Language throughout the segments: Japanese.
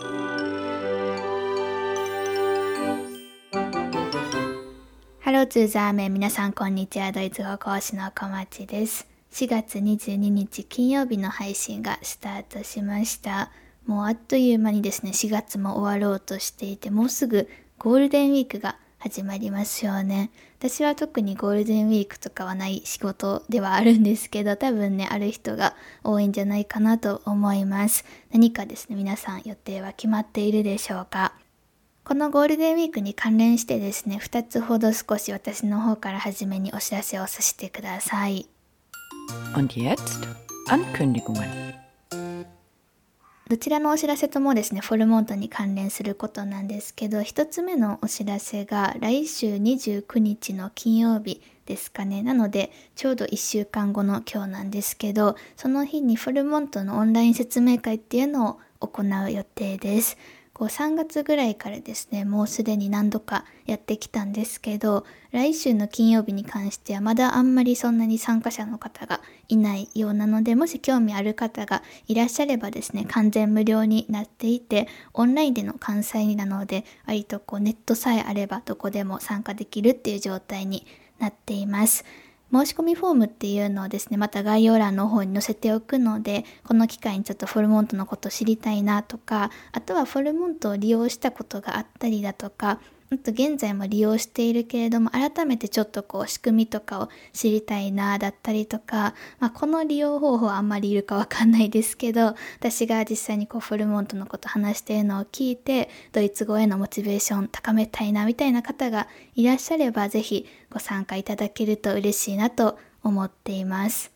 ハローツーザーメン皆さんこんにちは。ドイツ語講師の小町です。4月22日金曜日の配信がスタートしました。もうあっという間にですね4月も終わろうとしていてもうすぐゴールデンウィークが始まりますよね私は特にゴールデンウィークとかはない仕事ではあるんですけど多分ねある人が多いんじゃないかなと思います何かですね皆さん予定は決まっているでしょうか？このゴールデンウィークに関連してですね、2つほど少し私の方から初めにお知らせをさせてください。Und jetzt Ankündigungen. どちらのお知らせともですね、フォルモントに関連することなんですけど、一つ目のお知らせが来週29日の金曜日ですかね。なので、ちょうど1週間後の今日なんですけど、その日にフォルモントのオンライン説明会っていうのを行う予定です。こう3月ぐらいからですね、もうすでに何度かやってきたんですけど、来週の金曜日に関してはまだあんまりそんなに参加者の方がいないようなので、もし興味ある方がいらっしゃればですね、完全無料になっていて、オンラインでの開催なので、割とこうネットさえあればどこでも参加できるっていう状態になっています。申し込みフォームっていうのをですね、また概要欄の方に載せておくので、この機会にちょっとフォルモントのこと知りたいなとか、あとはフォルモントを利用したことがあったりだとか、あと現在も利用しているけれども改めてちょっとこう仕組みとかを知りたいなだったりとか、まあ、この利用方法はあんまりいるかわかんないですけど私が実際にこうフルモントのこと話しているのを聞いてドイツ語へのモチベーション高めたいなみたいな方がいらっしゃればぜひご参加いただけると嬉しいなと思っています。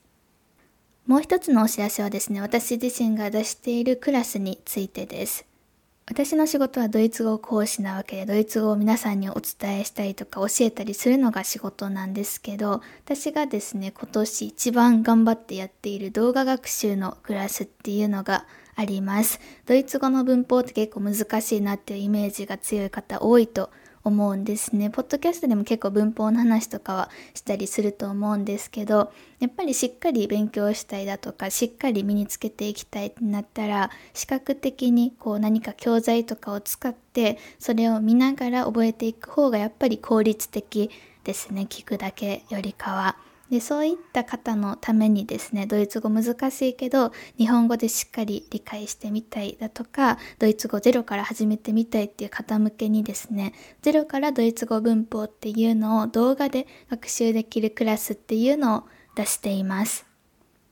もう一つのお知らせはですね、私自身が出しているクラスについてです。私の仕事はドイツ語講師なわけで、ドイツ語を皆さんにお伝えしたりとか教えたりするのが仕事なんですけど、私がですね、今年一番頑張ってやっている動画学習のクラスっていうのがあります。ドイツ語の文法って結構難しいなっていうイメージが強い方多いと思思うんですね。ポッドキャストでも結構文法の話とかはしたりすると思うんですけど、やっぱりしっかり勉強したいだとか、しっかり身につけていきたいってなったら、視覚的にこう何か教材とかを使って、それを見ながら覚えていく方がやっぱり効率的ですね。聞くだけよりかは。でそういった方のためにですねドイツ語難しいけど日本語でしっかり理解してみたいだとかドイツ語ゼロから始めてみたいっていう方向けにですねゼロからドイツ語文法っていうのを動画で学習できるクラスっていうのを出しています。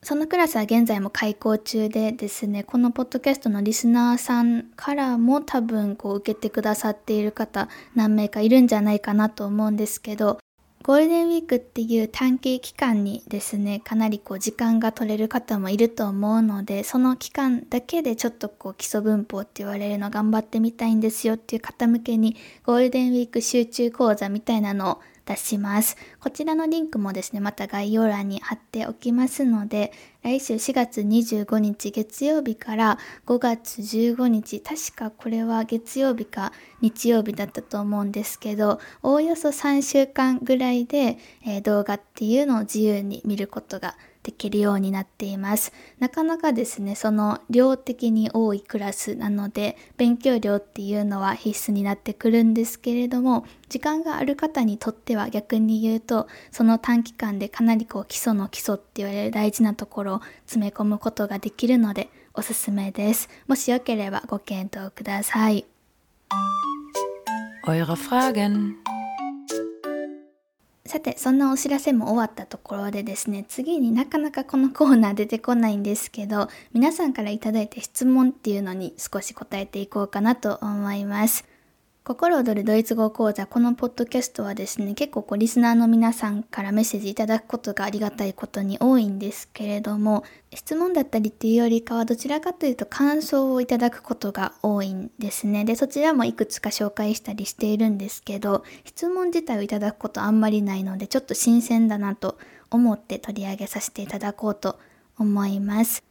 そのクラスは現在も開講中でですね、このポッドキャストのリスナーさんからも多分こう受けてくださっている方何名かいるんじゃないかなと思うんですけど、ゴールデンウィークっていう短期期間にですね、かなりこう時間が取れる方もいると思うので、その期間だけでちょっとこう基礎文法って言われるの頑張ってみたいんですよっていう方向けにゴールデンウィーク集中講座みたいなのを出します。こちらのリンクもですね、また概要欄に貼っておきますので、来週4月25日月曜日から5月15日、確かこれは月曜日か日曜日だったと思うんですけど、おおよそ3週間ぐらいで、えー、動画っていうのを自由に見ることができできるようになっています。なかなかですね、その量的に多いクラスなので、勉強量っていうのは必須になってくるんですけれども、時間がある方にとっては逆に言うと、その短期間でかなりこう基礎の基礎って言われる大事なところを詰め込むことができるので、おすすめです。もしよければご検討ください。さて、そんなお知らせも終わったところでですね、次になかなかこのコーナー出てこないんですけど、皆さんから頂いた質問っていうのに少し答えていこうかなと思います。心躍るドイツ語講座、このポッドキャストはですね、結構こうリスナーの皆さんからメッセージいただくことがありがたいことに多いんですけれども、質問だったりっていうよりかはどちらかというと感想をいただくことが多いんですね。で、そちらもいくつか紹介したりしているんですけど、質問自体をいただくことあんまりないので、ちょっと新鮮だなと思って取り上げさせていただこうと思います。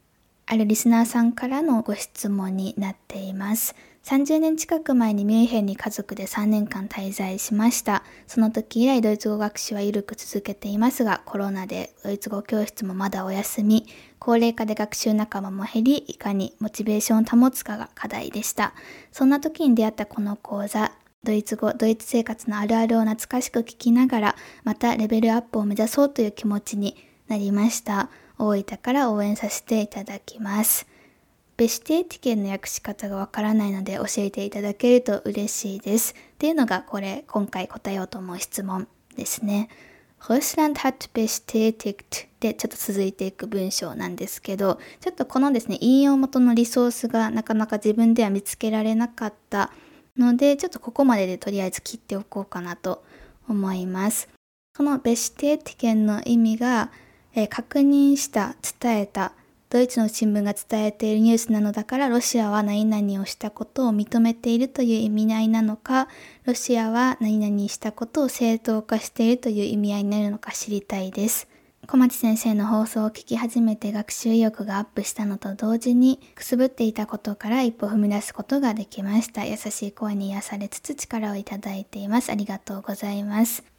あるリスナーさんからのご質問になっています。30年近く前にミュンヘンに家族で3年間滞在しました。その時以来ドイツ語学習は緩く続けていますが、コロナでドイツ語教室もまだお休み。高齢化で学習仲間も減り、いかにモチベーションを保つかが課題でした。そんな時に出会ったこの講座、ドイツ語、ドイツ生活のあるあるを懐かしく聞きながら、またレベルアップを目指そうという気持ちになりました。大分から応援させていただきます。ベシテーティケンの訳し方がわからないので教えていただけると嬉しいです。っていうのがこれ今回答えようと思う質問ですね。Russland hat bestätigt でちょっと続いていく文章なんですけど、ちょっとこのですね、引用元のリソースがなかなか自分では見つけられなかったので、ちょっとここまででとりあえず切っておこうかなと思います。このベシテーティケンの意味が、えー、確認した、伝えた、ドイツの新聞が伝えているニュースなのだからロシアは何々をしたことを認めているという意味合いなのか、ロシアは何々したことを正当化しているという意味合いになるのか知りたいです。小町先生の放送を聞き始めて学習意欲がアップしたのと同時にくすぶっていたことから一歩踏み出すことができました。優しい声に癒されつつ力をいただいています。ありがとうございます。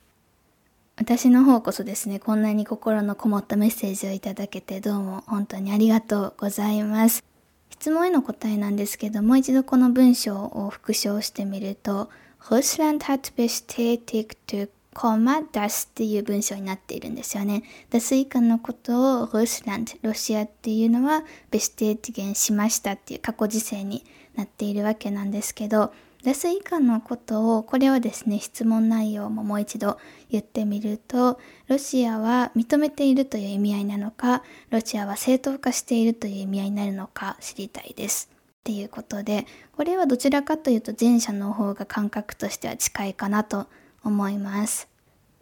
私の方こそですね、こんなに心のこもったメッセージをいただけてどうも本当にありがとうございます。質問への答えなんですけどもう一度この文章を復唱してみると Russland hat bestätigt コマ das っていう文章になっているんですよね。das 以下のことを Russland、ロシアっていうのはベステーティゲンしましたっていう過去時世になっているわけなんですけど、das 以下のことを、これをですね、質問内容ももう一度言ってみると、ロシアは認めているという意味合いなのか、ロシアは正当化しているという意味合いになるのか知りたいです。っていうことで、これはどちらかというと前者の方が感覚としては近いかなと思います。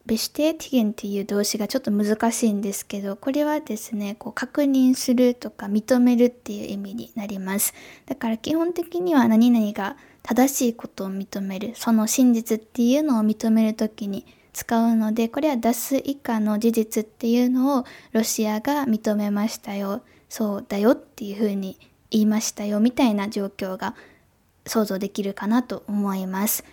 ベシテーティゲンっていう動詞がちょっと難しいんですけど、これはですね、こう確認するとか認めるっていう意味になります。だから基本的には何々が正しいことを認める、その真実っていうのを認めるときに使うので、これは出す以下の事実っていうのをロシアが認めましたよ、そうだよっていうふうに言いましたよみたいな状況が想像できるかなと思います。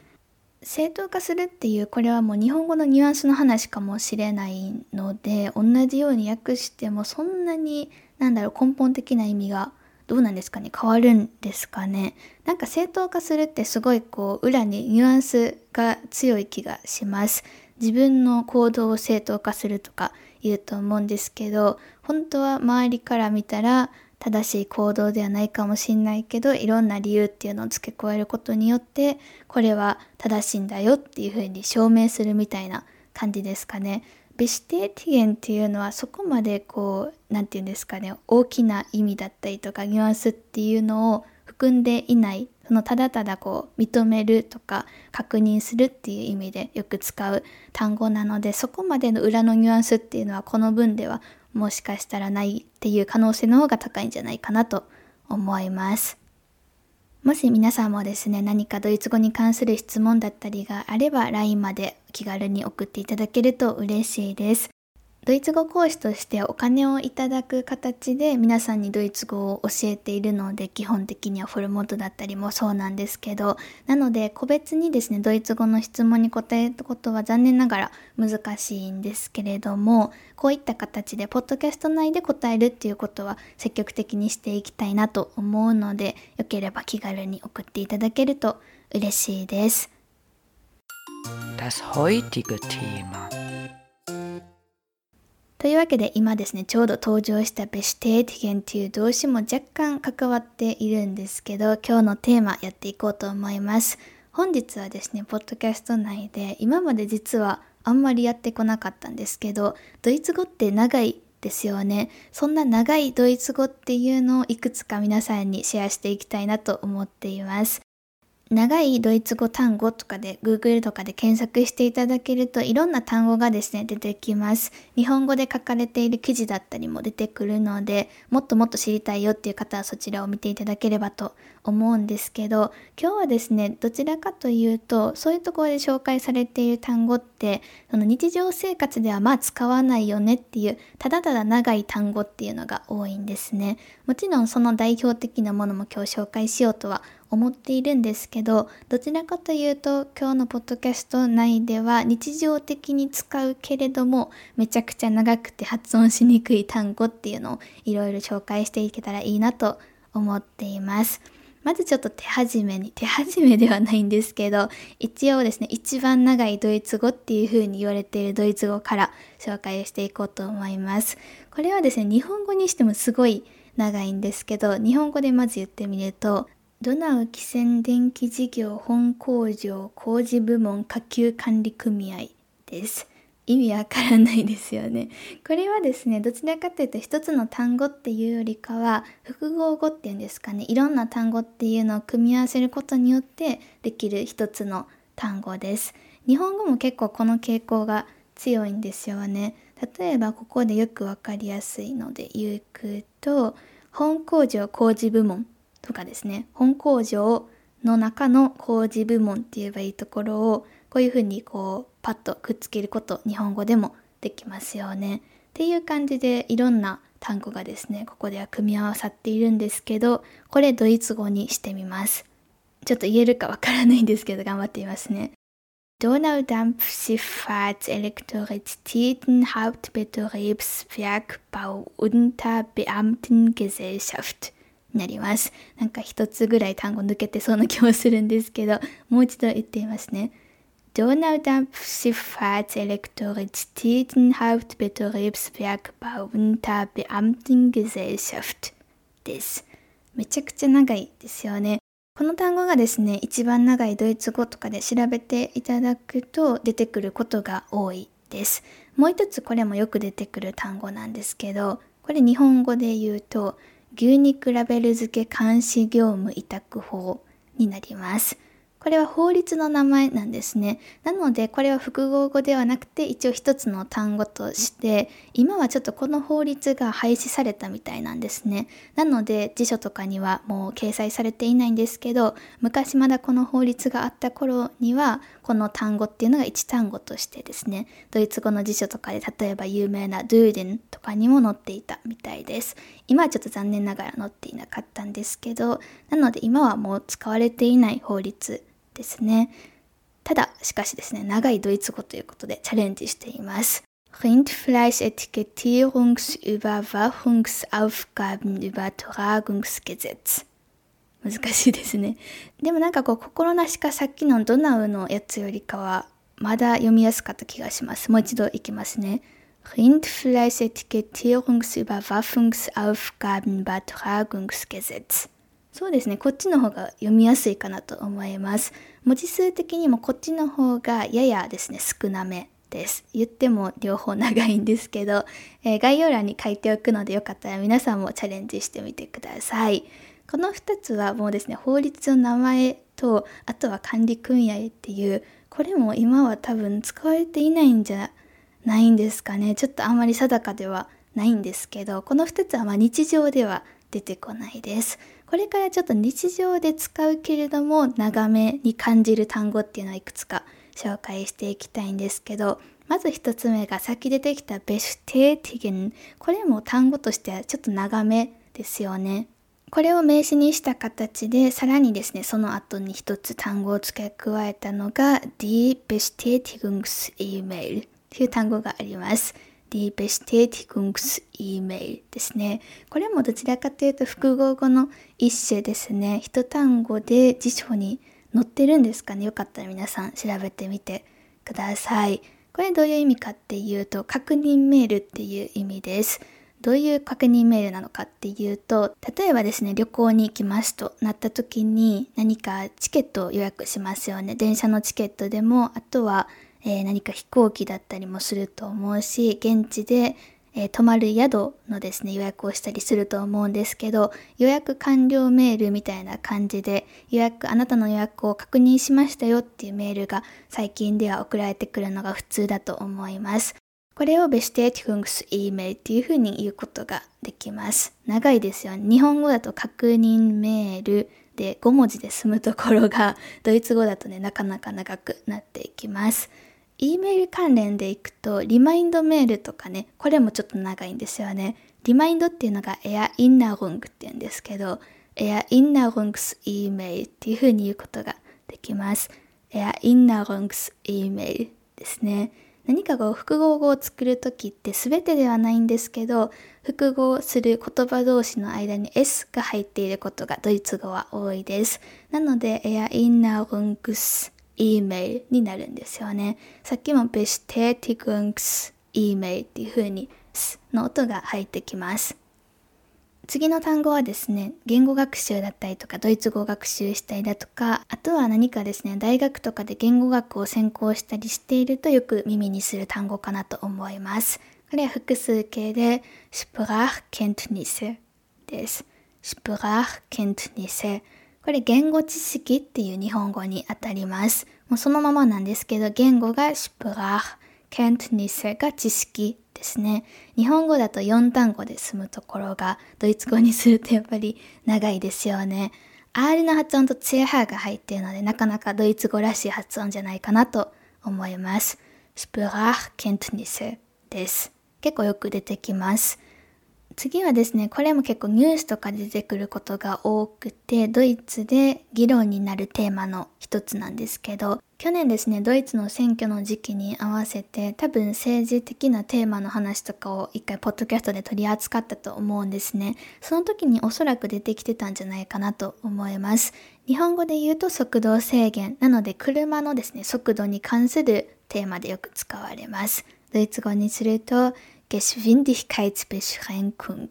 正当化するっていうこれはもう日本語のニュアンスの話かもしれないので同じように訳してもそんなになんだろう根本的な意味がどうなんですかね？変わるんですかね？なんか正当化するってすごいこう裏にニュアンスが強い気がします。自分の行動を正当化するとか言うと思うんですけど本当は周りから見たら正しい行動ではないかもしんないけどいろんな理由っていうのを付け加えることによってこれは正しいんだよっていうふうに証明するみたいな感じですかね。ベシテーティゲンっていうのはそこまでこう何て言うんですかね大きな意味だったりとかニュアンスっていうのを含んでいないそのただただこう認めるとか確認するっていう意味でよく使う単語なのでそこまでの裏のニュアンスっていうのはこの文ではもしかしたらないっていう可能性の方が高いんじゃないかなと思います。もし皆さんもですね、何かドイツ語に関する質問だったりがあれば LINE まで気軽に送っていただけると嬉しいです。ドイツ語講師としてお金をいただく形で皆さんにドイツ語を教えているので基本的にはフォルモットだったりもそうなんですけどなので個別にですねドイツ語の質問に答えることは残念ながら難しいんですけれどもこういった形でポッドキャスト内で答えるっていうことは積極的にしていきたいなと思うのでよければ気軽に送っていただけると嬉しいです。Das heutige Thema というわけで今ですね、ちょうど登場したベシテーティゲンという動詞も若干関わっているんですけど、今日のテーマやっていこうと思います。本日はですね、ポッドキャスト内で今まで実はあんまりやってこなかったんですけど、ドイツ語って長いですよね。そんな長いドイツ語っていうのをいくつか皆さんにシェアしていきたいなと思っています。長いドイツ語単語とかで Google とかで検索していただけるといろんな単語がですね出てきます。日本語で書かれている記事だったりも出てくるのでもっともっと知りたいよっていう方はそちらを見ていただければと思うんですけど今日はですねどちらかというとそういうところで紹介されている単語ってその日常生活ではまあ使わないよねっていうただただ長い単語っていうのが多いんですね。もちろんその代表的なものも今日紹介しようとは思っているんですけど、どちらかというと今日のポッドキャスト内では日常的に使うけれどもめちゃくちゃ長くて発音しにくい単語っていうのをいろいろ紹介していけたらいいなと思っています。まずちょっと手始めに、手始めではないんですけど、一応ですね、一番長いドイツ語っていう風に言われているドイツ語から紹介していこうと思います。これはですね、日本語にしてもすごい長いんですけど、日本語でまず言ってみると、ドナウ汽船電気事業本工場工事部門下級管理組合です。意味わからないですよね。これはですね、どちらかというと一つの単語っていうよりかは、複合語っていうんですかね、いろんな単語っていうのを組み合わせることによってできる一つの単語です。日本語も結構この傾向が強いんですよね。例えばここでよくわかりやすいので言うと、本工場工事部門とかですね、本工場の中の工事部門って言えばいいところをこういうふうにこうパッとくっつけること日本語でもできますよね。っていう感じでいろんな単語がですねここでは組み合わさっているんですけどこれドイツ語にしてみます。ちょっと言えるかわからないんですけど頑張ってみますね。Donaudampfschifffahrtselektrizitäten Hauptbetriebswerkbau Unterbeamtengesellschaft なります。なんか一つぐらい単語抜けてそうな気もするんですけど、もう一度言ってみますね。Donaudampfschifffahrtselektrizitäten Hauptbetriebswerkbau Unterbeamtengesellschaft です。めちゃくちゃ長いですよね。この単語がですね、一番長いドイツ語とかで調べていただくと出てくることが多いです。もう一つこれもよく出てくる単語なんですけど、これ日本語で言うと、牛肉ラベル付け監視業務委託法になります。これは法律の名前なんですね。なので、これは複合語ではなくて、一応一つの単語として、今はちょっとこの法律が廃止されたみたいなんですね。なので、辞書とかにはもう掲載されていないんですけど、昔まだこの法律があった頃には、この単語っていうのが一単語としてですね、ドイツ語の辞書とかで例えば有名なドゥーデンとかにも載っていたみたいです。今はちょっと残念ながら載っていなかったんですけど、なので今はもう使われていない法律ですね。ただ、しかしですね、長いドイツ語ということでチャレンジしています。Rindfleisch-Etikettierungsüberwachungsaufgabenübertragungsgesetz 難しいですね。でもなんかこう心なしかさっきのドナウのやつよりかはまだ読みやすかった気がします。もう一度いきますね。Rindfleisch-Etikettierungsüberwachungsaufgabenübertragungsgesetz そうですね。こっちの方が読みやすいかなと思います。文字数的にもこっちの方がややですね、少なめです。言っても両方長いんですけど、えー、概要欄に書いておくのでよかったら皆さんもチャレンジしてみてください。この2つはもうですね、法律の名前と、あとは管理組合っていう、これも今は多分使われていないんじゃないんですかね。ちょっとあんまり定かではないんですけど、この2つはま日常では出てこないです。これからちょっと日常で使うけれども長めに感じる単語っていうのはいくつか紹介していきたいんですけどまず一つ目がさっき出てきたベシュテーティゲンこれも単語としてはちょっと長めですよね。これを名詞にした形でさらにですねその後に一つ単語を付け加えたのが Die Bestätigungs-E-Mail という単語があります。Die Bestätigungs-E-Mail ですね。これもどちらかというと複合語の一種ですね。一単語で辞書に載ってるんですかね。よかったら皆さん調べてみてください。これどういう意味かっていうと、確認メールっていう意味です。どういう確認メールなのかっていうと、例えばですね、旅行に行きますとなった時に何かチケットを予約しますよね。電車のチケットでも、あとはえー、何か飛行機だったりもすると思うし、現地で、えー、泊まる宿のですね、予約をしたりすると思うんですけど、予約完了メールみたいな感じで、予約、あなたの予約を確認しましたよっていうメールが最近では送られてくるのが普通だと思います。これを BestätigungsE-Mail っていうふうに言うことができます。長いですよね。日本語だと確認メールで5文字で済むところが、ドイツ語だとね、なかなか長くなっていきます。E メール関連でいくと、リマインドメールとかね、これもちょっと長いんですよね。リマインドっていうのがエアインナーロングって言うんですけど、Erinnerungs-E-Mail っていう風に言うことができます。Erinnerungs-E-Mail ですね。何かが複合語を作るときって全てではないんですけど、複合する言葉同士の間に S が入っていることがドイツ語は多いです。なのでエアインナーロングス、Erinnerungs E-Mail になるんですよね。さっきも Bestätigungs E-Mail っていう風に S の音が入ってきます。次の単語はですね、言語学習だったりとか、ドイツ語学習したりだとか、あとは何かですね、大学とかで言語学を専攻したりしているとよく耳にする単語かなと思います。これは複数形で、Sprachkenntnisse です。Sprachkenntnisse。これ言語知識っていう日本語にあたります。もうそのままなんですけど、言語が Sprachkenntnisse が知識ですね。日本語だと4単語で済むところが、ドイツ語にするとやっぱり長いですよね。R の発音とツェハが入っているので、なかなかドイツ語らしい発音じゃないかなと思います。Sprachkenntnisse です。結構よく出てきます。次はですね、これも結構ニュースとか出てくることが多くて、ドイツで議論になるテーマの一つなんですけど、去年ですね、ドイツの選挙の時期に合わせて、多分政治的なテーマの話とかを一回ポッドキャストで取り扱ったと思うんですね。その時におそらく出てきてたんじゃないかなと思います。日本語で言うと速度制限。なので車のですね、速度に関するテーマでよく使われます。ドイツ語にすると、Geschwindigkeitsbeschränkung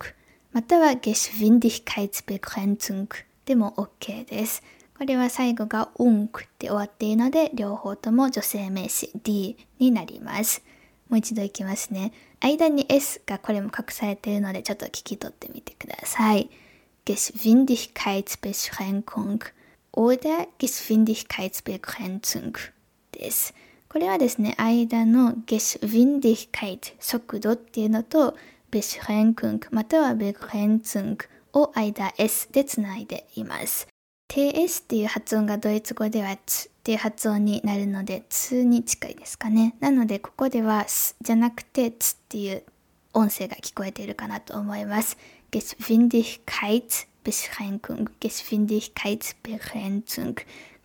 または Geschwindigkeitsbegrenzung でも OK です。これは最後が ung って終わっているので、両方とも女性名詞 D になります。もう一度いきますね。間に S がこれも隠されているので、ちょっと聞き取ってみてください。Geschwindigkeitsbeschränkung oder Geschwindigkeitsbegrenzung です。これはですね、間の Geschwindigkeit 速度っていうのと Beschränkung または Begrenzung を間 S でつないでいます。TS っていう発音がドイツ語ではつっていう発音になるので、つに近いですかね。なので、ここではすじゃなくてつっていう音声が聞こえているかなと思います。Geschwindigkeit Beschränkung, Geschwindigkeit Begrenzung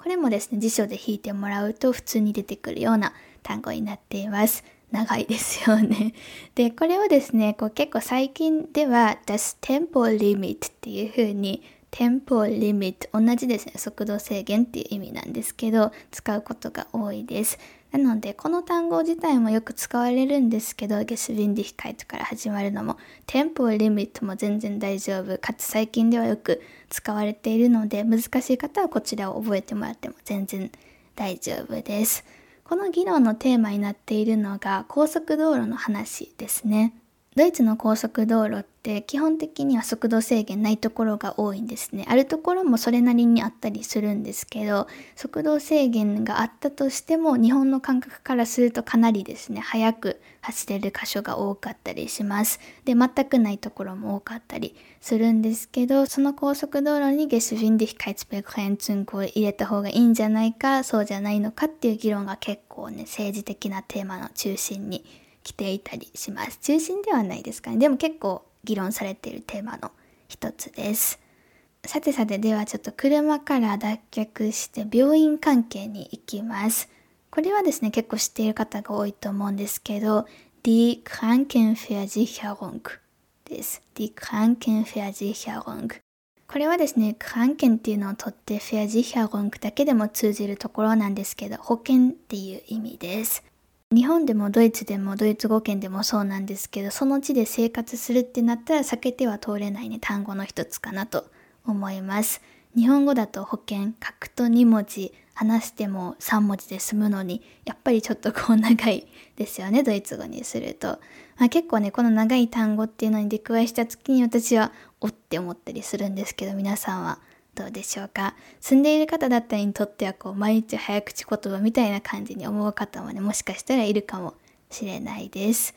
これもですね、辞書で引いてもらうと普通に出てくるような単語になっています。長いですよね。で、これをですね、こう結構最近では Das Tempo Limit っていう風に Tempo Limit 同じですね、速度制限っていう意味なんですけど、使うことが多いです。なので、この単語自体もよく使われるんですけど、ゲスビンディヒカイトから始まるのも、テンポリミットも全然大丈夫。かつ最近ではよく使われているので、難しい方はこちらを覚えてもらっても全然大丈夫です。この議論のテーマになっているのが高速道路の話ですね。ドイツの高速道路って基本的には速度制限ないところが多いんですね。あるところもそれなりにあったりするんですけど、速度制限があったとしても日本の感覚からするとかなりですね、速く走れる箇所が多かったりします。で、全くないところも多かったりするんですけど、その高速道路にゲスフィンディヒカイツベクヘンツンクを入れた方がいいんじゃないか、そうじゃないのかっていう議論が結構ね、政治的なテーマの中心に来ていたりします。中心ではないですかね。でも結構議論されているテーマの一つです。さてさてではちょっと車から脱却して病院関係に行きます。これはですね、結構知っている方が多いと思うんですけど、Die Krankenversicherung です。Die Krankenversicherung これはですね、クランケンっていうのを取ってフェアジヒャロンだけでも通じるところなんですけど、保険っていう意味です。日本でもドイツでもドイツ語圏でもそうなんですけど、その地で生活するってなったら避けては通れないね、単語の一つかなと思います。日本語だと保険、書くと2文字、話しても3文字で済むのに、やっぱりちょっとこう長いですよね、ドイツ語にすると。まあ、結構ね、この長い単語っていうのに出くわした時に私は、おって思ったりするんですけど、皆さんはどうでしょうか？住んでいる方だったりにとってはこう毎日早口言葉みたいな感じに思う方もねもしかしたらいるかもしれないです。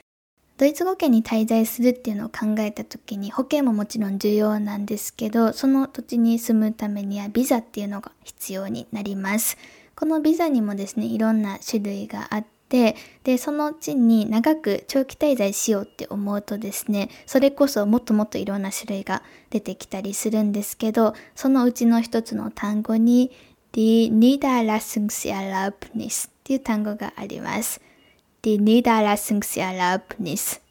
ドイツ語圏に滞在するっていうのを考えた時に保険ももちろん重要なんですけどその土地に住むためにはビザっていうのが必要になります。このビザにもですねいろんな種類があってでそのうちに長く長期滞在しようって思うとですねそれこそもっともっといろんな種類が出てきたりするんですけどそのうちの一つの単語に Die Niederlassungserlaubnis っていう単語があります。Die Niederlassungserlaubnis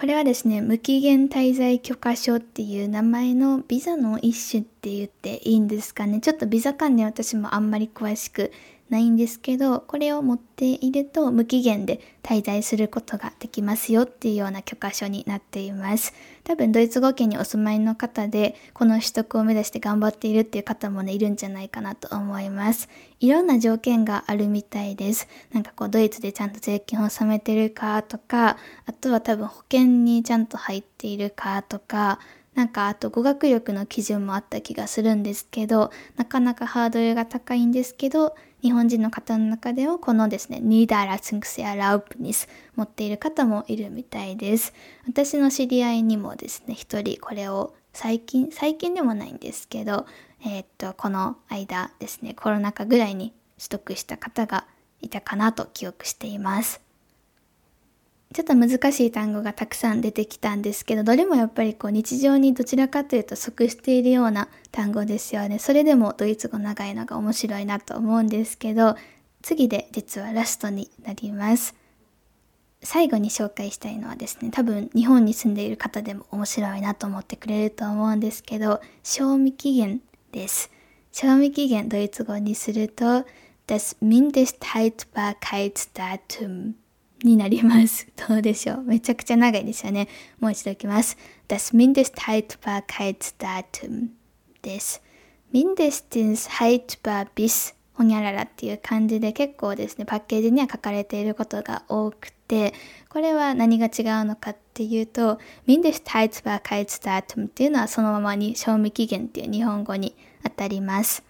これはですね、無期限滞在許可証っていう名前のビザの一種って言っていいんですかね。ちょっとビザ関連私もあんまり詳しくないんですけど、これを持っていると無期限で滞在することができますよっていうような許可書になっています。多分ドイツ語圏にお住まいの方で、この取得を目指して頑張っているっていう方もね、いるんじゃないかなと思います。いろんな条件があるみたいです。なんかこう、ドイツでちゃんと税金を納めてるかとか、あとは多分保険にちゃんと入っているかとか、なんかあと語学力の基準もあった気がするんですけど、なかなかハードルが高いんですけど、日本人の方の中でもこのですね、ニーダーラツンクセアラウプニス持っている方もいるみたいです。私の知り合いにもですね、一人これを最近、最近でもないんですけど、えー、っと、この間ですね、コロナ禍ぐらいに取得した方がいたかなと記憶しています。ちょっと難しい単語がたくさん出てきたんですけど、どれもやっぱりこう日常にどちらかというと即しているような単語ですよね。それでもドイツ語長いのが面白いなと思うんですけど、次で実はラストになります。最後に紹介したいのはですね、多分日本に住んでいる方でも面白いなと思ってくれると思うんですけど、賞味期限です。賞味期限ドイツ語にすると、das Mindesthaltbarkeitsdatum になります。どうでしょう？めちゃくちゃ長いですよね。もう一度いきます。Das Mindesthaltbarkeitsdatum です。Mindestens haltbar bis ほにゃららっていう感じで結構ですね、パッケージには書かれていることが多くて、これは何が違うのかっていうと、Mindesthaltbarkeitsdatum っていうのはそのままに賞味期限っていう日本語に当たります。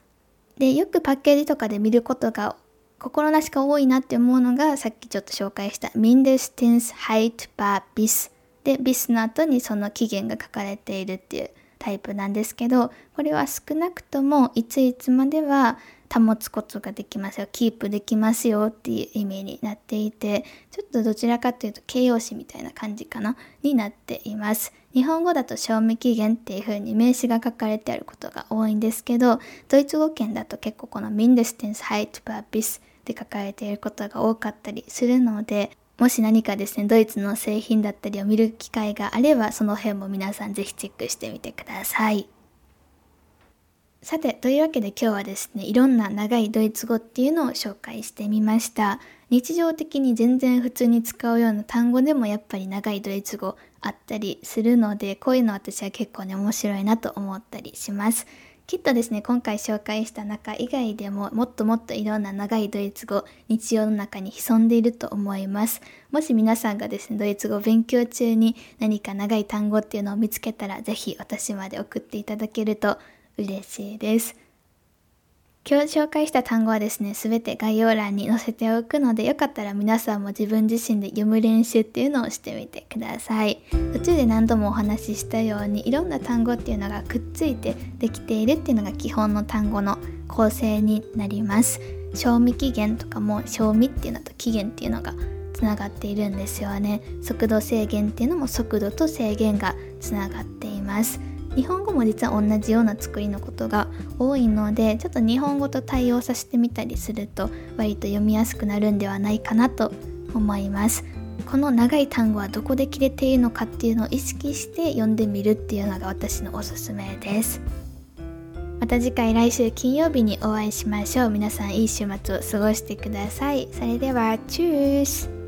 で、よくパッケージとかで見ることが心なしか多いなって思うのがさっきちょっと紹介した Mindestens Haltbar bis で bis の後にその期限が書かれているっていうタイプなんですけどこれは少なくともいついつまでは保つことができますよ、キープできますよっていう意味になっていて、ちょっとどちらかというと形容詞みたいな感じかな、になっています。日本語だと賞味期限っていう風に名詞が書かれてあることが多いんですけど、ドイツ語圏だと結構この Mindestens Halt per bis れていることが多かったりするので、もし何かですね、ドイツの製品だったりを見る機会があれば、その辺も皆さんぜひチェックしてみてください。さて、というわけで今日はですね、いろんな長いドイツ語っていうのを紹介してみました。日常的に全然普通に使うような単語でもやっぱり長いドイツ語あったりするので、こういうの私は結構ね、面白いなと思ったりします。きっとですね、今回紹介した中以外でももっともっといろんな長いドイツ語、日常の中に潜んでいると思います。もし皆さんがですね、ドイツ語を勉強中に何か長い単語っていうのを見つけたら、是非私まで送っていただけると嬉しいです。今日紹介した単語はですね、すべて概要欄に載せておくので、よかったら皆さんも自分自身で読む練習っていうのをしてみてください。途中で何度もお話ししたように、いろんな単語っていうのがくっついてできているっていうのが基本の単語の構成になります。賞味期限とかも、賞味っていうのと期限っていうのがつながっているんですよね。速度制限っていうのも速度と制限がつながっています。日本語も実は同じような作りのことが多いのでちょっと日本語と対応させてみたりすると割と読みやすくなるんではないかなと思います。この長い単語はどこで切れているのかっていうのを意識して読んでみるっていうのが私のおすすめです。また次回来週金曜日にお会いしましょう。皆さんいい週末を過ごしてください。それではチュース。